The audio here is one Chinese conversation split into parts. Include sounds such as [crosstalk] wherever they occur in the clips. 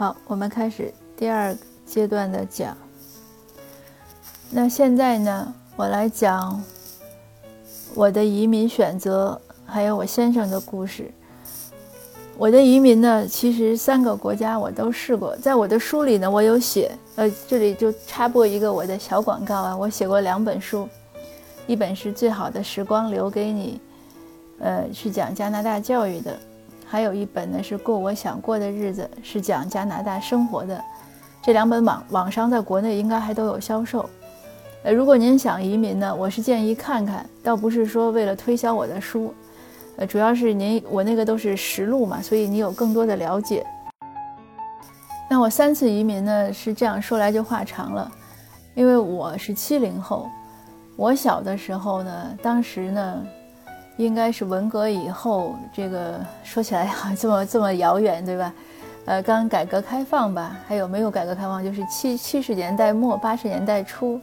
好，我们开始第二阶段的讲。那现在呢，我来讲我的移民选择，还有我先生的故事。我的移民呢，其实三个国家我都试过，在我的书里呢，我有写。呃，这里就插播一个我的小广告啊，我写过两本书，一本是最好的时光留给你，呃，是讲加拿大教育的；还有一本呢是过我想过的日子，是讲加拿大生活的。这两本网网上在国内应该还都有销售。呃，如果您想移民呢，我是建议看看，倒不是说为了推销我的书，呃，主要是您我那个都是实录嘛，所以你有更多的了解。那我三次移民呢，是这样说来就话长了，因为我是七零后，我小的时候呢，当时呢，应该是文革以后，这个说起来哈 [laughs] 这么这么遥远，对吧？呃，刚改革开放吧，还有没有改革开放？就是七七十年代末八十年代初。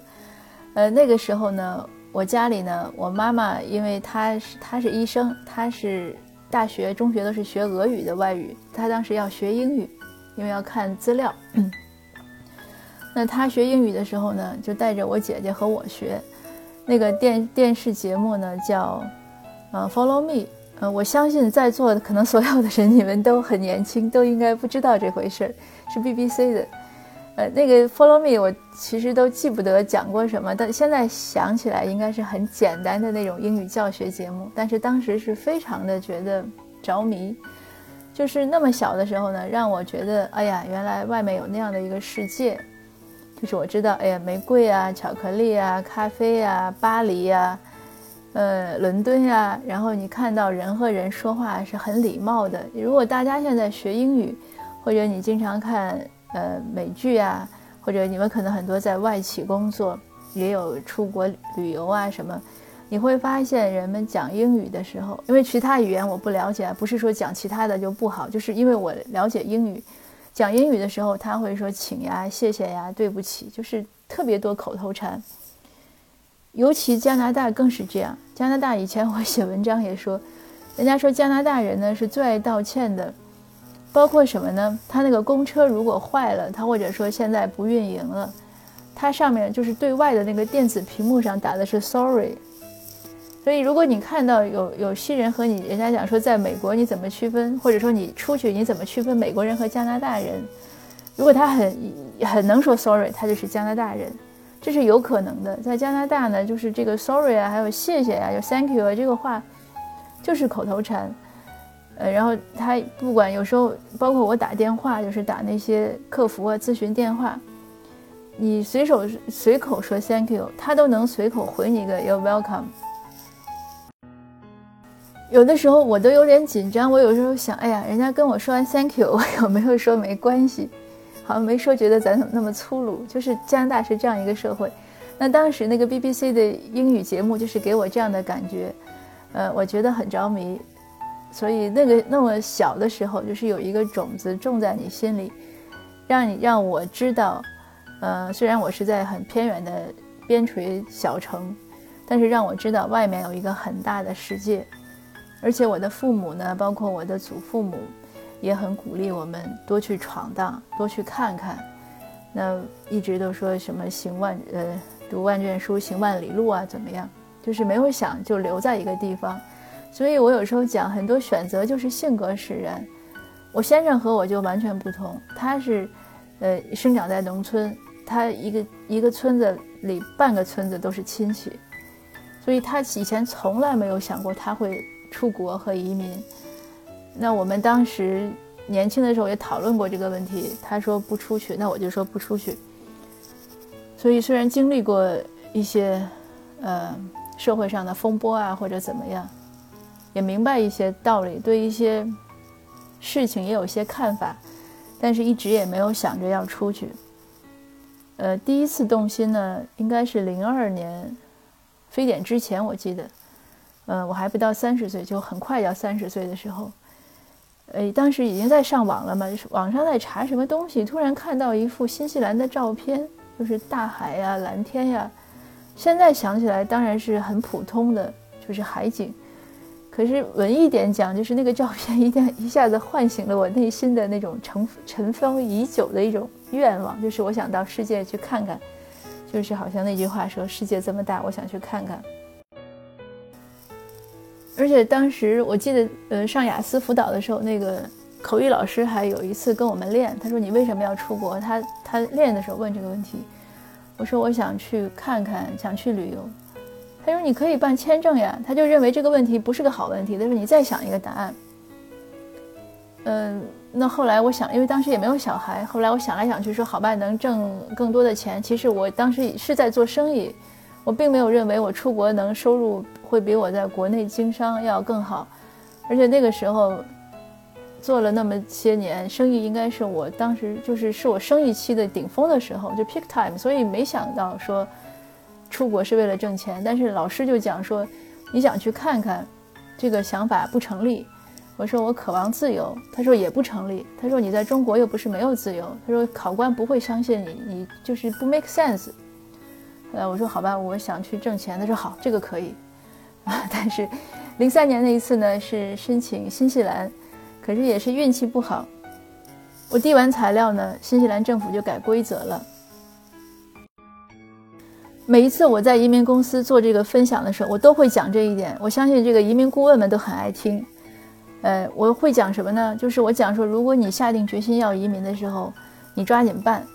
呃，那个时候呢，我家里呢，我妈妈因为她是她是医生，她是大学、中学都是学俄语的外语，她当时要学英语，因为要看资料。[clears throat] 那她学英语的时候呢，就带着我姐姐和我学，那个电电视节目呢叫呃 Follow Me，呃，我相信在座的可能所有的人你们都很年轻，都应该不知道这回事儿，是 BBC 的。呃，那个 Follow Me，我其实都记不得讲过什么，但现在想起来应该是很简单的那种英语教学节目。但是当时是非常的觉得着迷，就是那么小的时候呢，让我觉得，哎呀，原来外面有那样的一个世界。就是我知道，哎呀，玫瑰啊，巧克力啊，咖啡啊，巴黎呀，呃，伦敦呀，然后你看到人和人说话是很礼貌的。如果大家现在学英语，或者你经常看。呃，美剧啊，或者你们可能很多在外企工作，也有出国旅游啊什么，你会发现人们讲英语的时候，因为其他语言我不了解，不是说讲其他的就不好，就是因为我了解英语，讲英语的时候他会说请呀、谢谢呀、对不起，就是特别多口头禅。尤其加拿大更是这样，加拿大以前我写文章也说，[laughs] 人家说加拿大人呢是最爱道歉的。包括什么呢？他那个公车如果坏了，他或者说现在不运营了，它上面就是对外的那个电子屏幕上打的是 sorry。所以如果你看到有有新人和你人家讲说在美国你怎么区分，或者说你出去你怎么区分美国人和加拿大人，如果他很很能说 sorry，他就是加拿大人，这是有可能的。在加拿大呢，就是这个 sorry 啊，还有谢谢啊，有 thank you 啊，这个话就是口头禅。呃，然后他不管有时候，包括我打电话，就是打那些客服啊、咨询电话，你随手随口说 “thank you”，他都能随口回你一个 “you're welcome”。有的时候我都有点紧张，我有时候想，哎呀，人家跟我说完 “thank you”，我有没有说没关系？好像没说，觉得咱怎么那么粗鲁？就是加拿大是这样一个社会。那当时那个 BBC 的英语节目就是给我这样的感觉，呃，我觉得很着迷。所以那个那么小的时候，就是有一个种子种在你心里，让你让我知道，呃，虽然我是在很偏远的边陲小城，但是让我知道外面有一个很大的世界。而且我的父母呢，包括我的祖父母，也很鼓励我们多去闯荡，多去看看。那一直都说什么行万呃读万卷书，行万里路啊，怎么样？就是没有想就留在一个地方。所以我有时候讲，很多选择就是性格使然。我先生和我就完全不同，他是，呃，生长在农村，他一个一个村子里半个村子都是亲戚，所以他以前从来没有想过他会出国和移民。那我们当时年轻的时候也讨论过这个问题，他说不出去，那我就说不出去。所以虽然经历过一些，呃，社会上的风波啊，或者怎么样。也明白一些道理，对一些事情也有些看法，但是一直也没有想着要出去。呃，第一次动心呢，应该是零二年非典之前，我记得，呃，我还不到三十岁，就很快要三十岁的时候，呃，当时已经在上网了嘛，就是网上在查什么东西，突然看到一幅新西兰的照片，就是大海呀、蓝天呀。现在想起来，当然是很普通的，就是海景。可是文艺点讲，就是那个照片一定一下子唤醒了我内心的那种尘尘封已久的一种愿望，就是我想到世界去看看，就是好像那句话说：“世界这么大，我想去看看。”而且当时我记得，呃，上雅思辅导的时候，那个口语老师还有一次跟我们练，他说：“你为什么要出国？”他他练的时候问这个问题，我说：“我想去看看，想去旅游。”他说：“你可以办签证呀。”他就认为这个问题不是个好问题。他说：“你再想一个答案。”嗯，那后来我想，因为当时也没有小孩，后来我想来想去，说：“好吧，能挣更多的钱。”其实我当时是在做生意，我并没有认为我出国能收入会比我在国内经商要更好。而且那个时候做了那么些年生意，应该是我当时就是是我生意期的顶峰的时候，就 peak time，所以没想到说。出国是为了挣钱，但是老师就讲说，你想去看看，这个想法不成立。我说我渴望自由，他说也不成立。他说你在中国又不是没有自由，他说考官不会相信你，你就是不 make sense。呃，我说好吧，我想去挣钱。他说好，这个可以。啊，但是零三年那一次呢是申请新西兰，可是也是运气不好，我递完材料呢，新西兰政府就改规则了。每一次我在移民公司做这个分享的时候，我都会讲这一点。我相信这个移民顾问们都很爱听。呃，我会讲什么呢？就是我讲说，如果你下定决心要移民的时候，你抓紧办。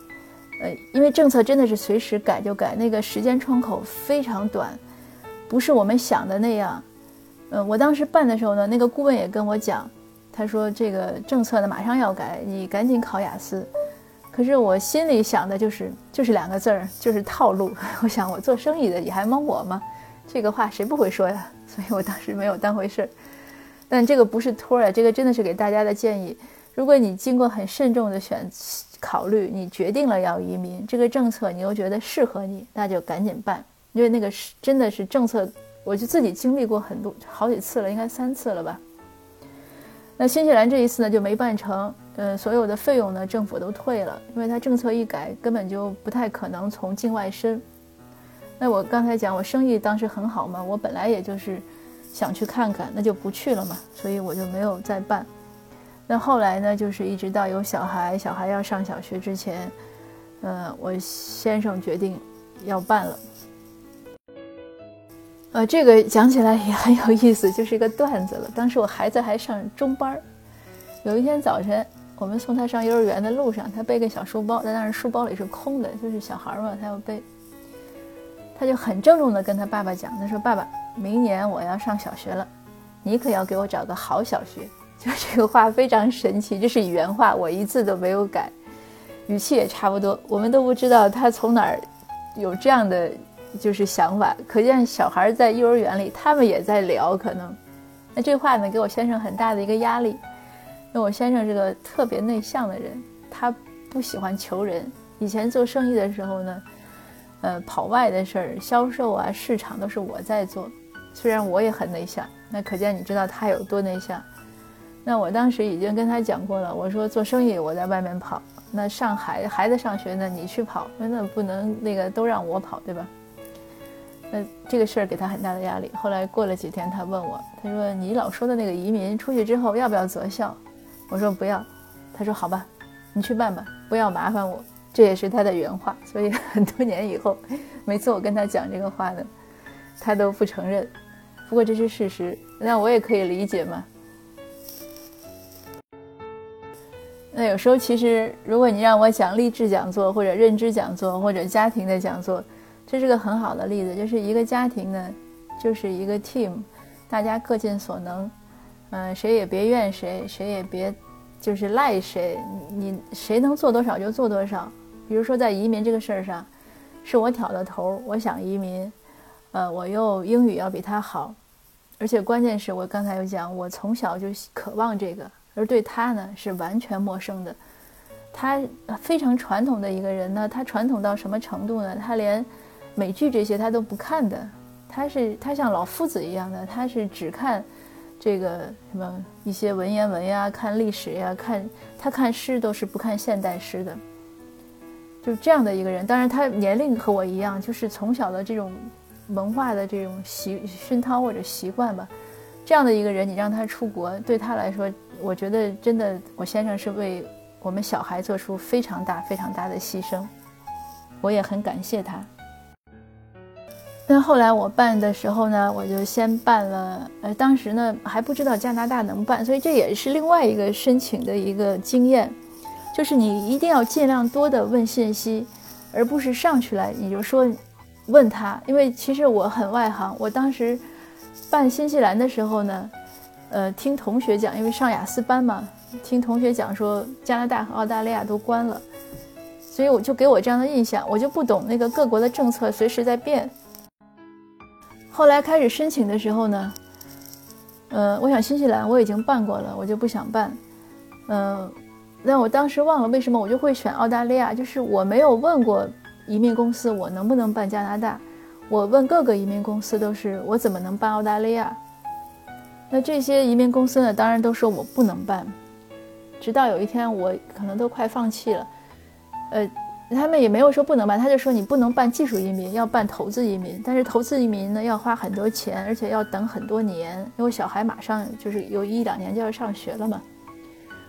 呃，因为政策真的是随时改就改，那个时间窗口非常短，不是我们想的那样。呃，我当时办的时候呢，那个顾问也跟我讲，他说这个政策呢马上要改，你赶紧考雅思。可是我心里想的就是，就是两个字儿，就是套路。[laughs] 我想我做生意的，你还蒙我吗？这个话谁不会说呀？[laughs] 所以我当时没有当回事儿。但这个不是托儿，这个真的是给大家的建议。如果你经过很慎重的选考虑，你决定了要移民，这个政策你又觉得适合你，那就赶紧办，因为那个是真的是政策，我就自己经历过很多好几次了，应该三次了吧。那新西兰这一次呢就没办成。呃，所有的费用呢，政府都退了，因为它政策一改，根本就不太可能从境外申。那我刚才讲，我生意当时很好嘛，我本来也就是想去看看，那就不去了嘛，所以我就没有再办。那后来呢，就是一直到有小孩，小孩要上小学之前，呃，我先生决定要办了。呃，这个讲起来也很有意思，就是一个段子了。当时我孩子还上中班儿，有一天早晨。我们送他上幼儿园的路上，他背个小书包，但是书包里是空的，就是小孩嘛，他要背。他就很郑重地跟他爸爸讲：“他说，爸爸，明年我要上小学了，你可要给我找个好小学。” [laughs] 就这个话非常神奇，这是原话，我一字都没有改，语气也差不多。我们都不知道他从哪儿有这样的就是想法，可见小孩在幼儿园里，他们也在聊，可能。那这话呢，给我先生很大的一个压力。因为我先生是个特别内向的人，他不喜欢求人。以前做生意的时候呢，呃，跑外的事儿、销售啊、市场都是我在做。虽然我也很内向，那可见你知道他有多内向。那我当时已经跟他讲过了，我说做生意我在外面跑，那上孩孩子上学呢你去跑，那不能那个都让我跑，对吧？那这个事儿给他很大的压力。后来过了几天，他问我，他说：“你老说的那个移民出去之后要不要择校？”我说不要，他说好吧，你去办吧，不要麻烦我。这也是他的原话。所以很多年以后，每次我跟他讲这个话呢，他都不承认。不过这是事实，那我也可以理解嘛。那有时候其实，如果你让我讲励志讲座或者认知讲座或者家庭的讲座，这是个很好的例子，就是一个家庭呢，就是一个 team，大家各尽所能。嗯，谁也别怨谁，谁也别，就是赖谁。你谁能做多少就做多少。比如说在移民这个事儿上，是我挑的头，我想移民，呃，我又英语要比他好，而且关键是我刚才有讲，我从小就渴望这个，而对他呢是完全陌生的。他非常传统的一个人呢，他传统到什么程度呢？他连美剧这些他都不看的，他是他像老夫子一样的，他是只看。这个什么一些文言文呀，看历史呀，看他看诗都是不看现代诗的，就这样的一个人。当然他年龄和我一样，就是从小的这种文化的这种习熏陶或者习惯吧。这样的一个人，你让他出国，对他来说，我觉得真的，我先生是为我们小孩做出非常大、非常大的牺牲，我也很感谢他。那后来我办的时候呢，我就先办了，呃，当时呢还不知道加拿大能办，所以这也是另外一个申请的一个经验，就是你一定要尽量多的问信息，而不是上去来你就说问他，因为其实我很外行，我当时办新西兰的时候呢，呃，听同学讲，因为上雅思班嘛，听同学讲说加拿大和澳大利亚都关了，所以我就给我这样的印象，我就不懂那个各国的政策随时在变。后来开始申请的时候呢，呃，我想新西兰我已经办过了，我就不想办，嗯，但我当时忘了为什么我就会选澳大利亚，就是我没有问过移民公司我能不能办加拿大，我问各个移民公司都是我怎么能办澳大利亚，那这些移民公司呢，当然都说我不能办，直到有一天我可能都快放弃了，呃。他们也没有说不能办，他就说你不能办技术移民，要办投资移民。但是投资移民呢，要花很多钱，而且要等很多年，因为小孩马上就是有一两年就要上学了嘛。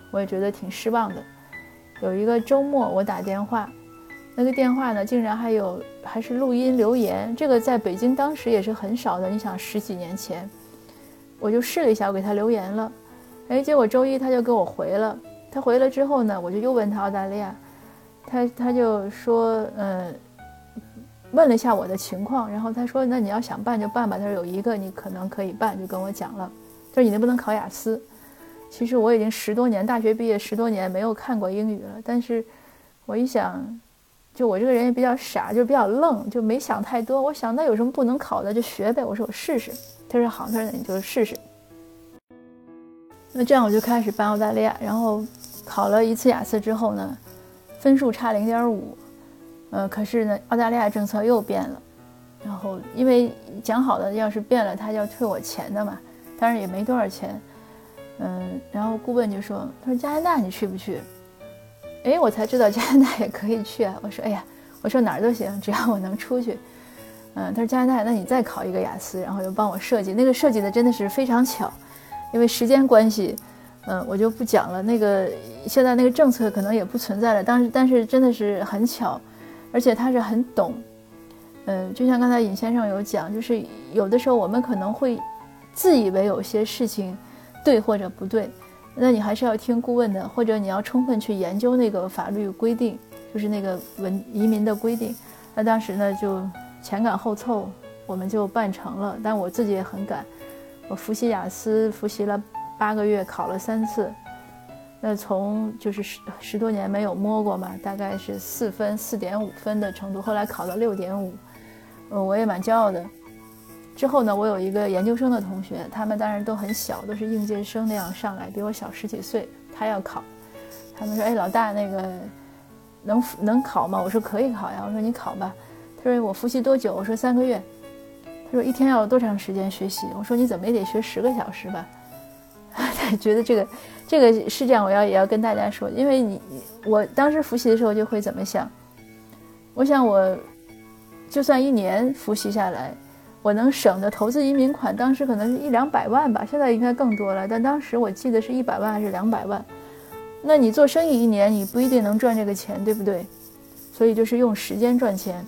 我也觉得挺失望的。有一个周末，我打电话，那个电话呢，竟然还有还是录音留言，这个在北京当时也是很少的。你想十几年前，我就试了一下，我给他留言了，哎，结果周一他就给我回了。他回了之后呢，我就又问他澳大利亚。他他就说，嗯，问了一下我的情况，然后他说，那你要想办就办吧。他说有一个你可能可以办，就跟我讲了，他说你能不能考雅思？其实我已经十多年，大学毕业十多年没有看过英语了。但是，我一想，就我这个人也比较傻，就比较愣，就没想太多。我想那有什么不能考的，就学呗。我说我试试。他说好，他说那你就试试。那这样我就开始办澳大利亚，然后考了一次雅思之后呢？分数差零点五，呃，可是呢，澳大利亚政策又变了，然后因为讲好的，要是变了，他要退我钱的嘛，当然也没多少钱，嗯，然后顾问就说，他说加拿大你去不去？哎，我才知道加拿大也可以去啊，我说，哎呀，我说哪儿都行，只要我能出去，嗯，他说加拿大，那你再考一个雅思，然后又帮我设计，那个设计的真的是非常巧，因为时间关系。嗯，我就不讲了。那个现在那个政策可能也不存在了，但是但是真的是很巧，而且他是很懂。嗯，就像刚才尹先生有讲，就是有的时候我们可能会自以为有些事情对或者不对，那你还是要听顾问的，或者你要充分去研究那个法律规定，就是那个文移民的规定。那当时呢就前赶后凑，我们就办成了。但我自己也很赶，我复习雅思复习了。八个月考了三次，那从就是十十多年没有摸过嘛，大概是四分、四点五分的程度。后来考到六点五，呃，我也蛮骄傲的。之后呢，我有一个研究生的同学，他们当然都很小，都是应届生那样上来，比我小十几岁。他要考，他们说：“哎，老大，那个能能考吗？”我说：“可以考呀。”我说：“你考吧。”他说：“我复习多久？”我说：“三个月。”他说：“一天要多长时间学习？”我说：“你怎么也得学十个小时吧。”他觉得这个，这个是这样，我要也要跟大家说，因为你我当时复习的时候就会怎么想，我想我就算一年复习下来，我能省的投资移民款，当时可能是一两百万吧，现在应该更多了，但当时我记得是一百万还是两百万，那你做生意一年你不一定能赚这个钱，对不对？所以就是用时间赚钱，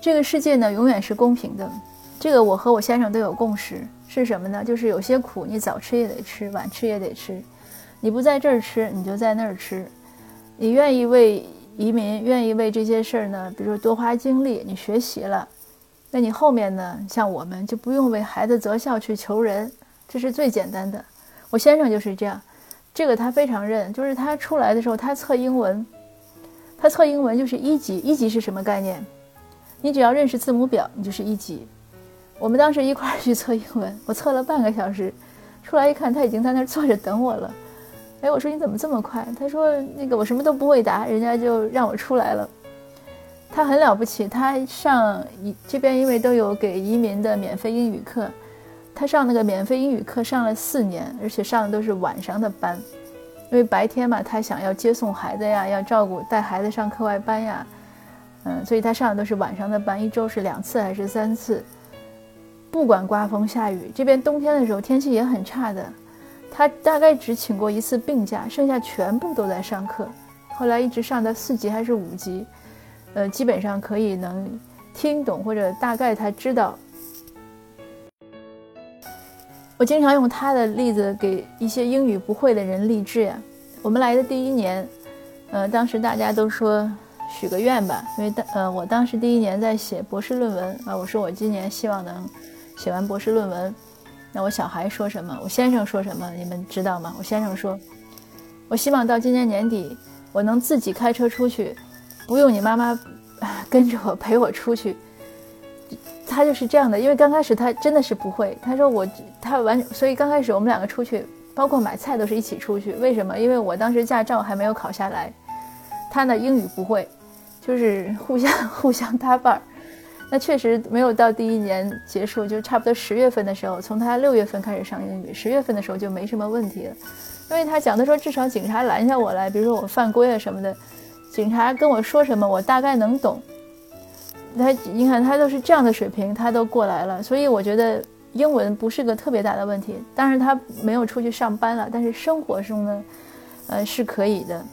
这个世界呢永远是公平的。这个我和我先生都有共识，是什么呢？就是有些苦你早吃也得吃，晚吃也得吃。你不在这儿吃，你就在那儿吃。你愿意为移民，愿意为这些事儿呢？比如说多花精力，你学习了，那你后面呢？像我们就不用为孩子择校去求人，这是最简单的。我先生就是这样，这个他非常认，就是他出来的时候，他测英文，他测英文就是一级。一级是什么概念？你只要认识字母表，你就是一级。我们当时一块儿去测英文，我测了半个小时，出来一看，他已经在那儿坐着等我了。哎，我说你怎么这么快？他说那个我什么都不会答，人家就让我出来了。他很了不起，他上这边因为都有给移民的免费英语课，他上那个免费英语课上了四年，而且上的都是晚上的班，因为白天嘛，他想要接送孩子呀，要照顾带孩子上课外班呀，嗯，所以他上的都是晚上的班，一周是两次还是三次？不管刮风下雨，这边冬天的时候天气也很差的，他大概只请过一次病假，剩下全部都在上课。后来一直上到四级还是五级，呃，基本上可以能听懂或者大概他知道。我经常用他的例子给一些英语不会的人励志呀。我们来的第一年，呃，当时大家都说许个愿吧，因为当呃我当时第一年在写博士论文啊，我说我今年希望能写完博士论文。那我小孩说什么？我先生说什么？你们知道吗？我先生说，我希望到今年年底我能自己开车出去，不用你妈妈 [laughs] 跟着我陪我出去。他就是这样的，因为刚开始他真的是不会。他说我他完，所以刚开始我们两个出去，包括买菜都是一起出去。为什么？因为我当时驾照还没有考下来，他呢英语不会，就是互相 [laughs] 互相搭伴儿。那确实没有到第一年结束，就差不多十月份的时候，从他六月份开始上英语，十月份的时候就没什么问题了。因为他讲的说，至少警察拦下我来，比如说我犯规啊什么的，警察跟我说什么，我大概能懂。他你看他都是这样的水平，他都过来了，所以我觉得英文不是个特别大的问题。当然他没有出去上班了，但是生活中呢，呃是可以的。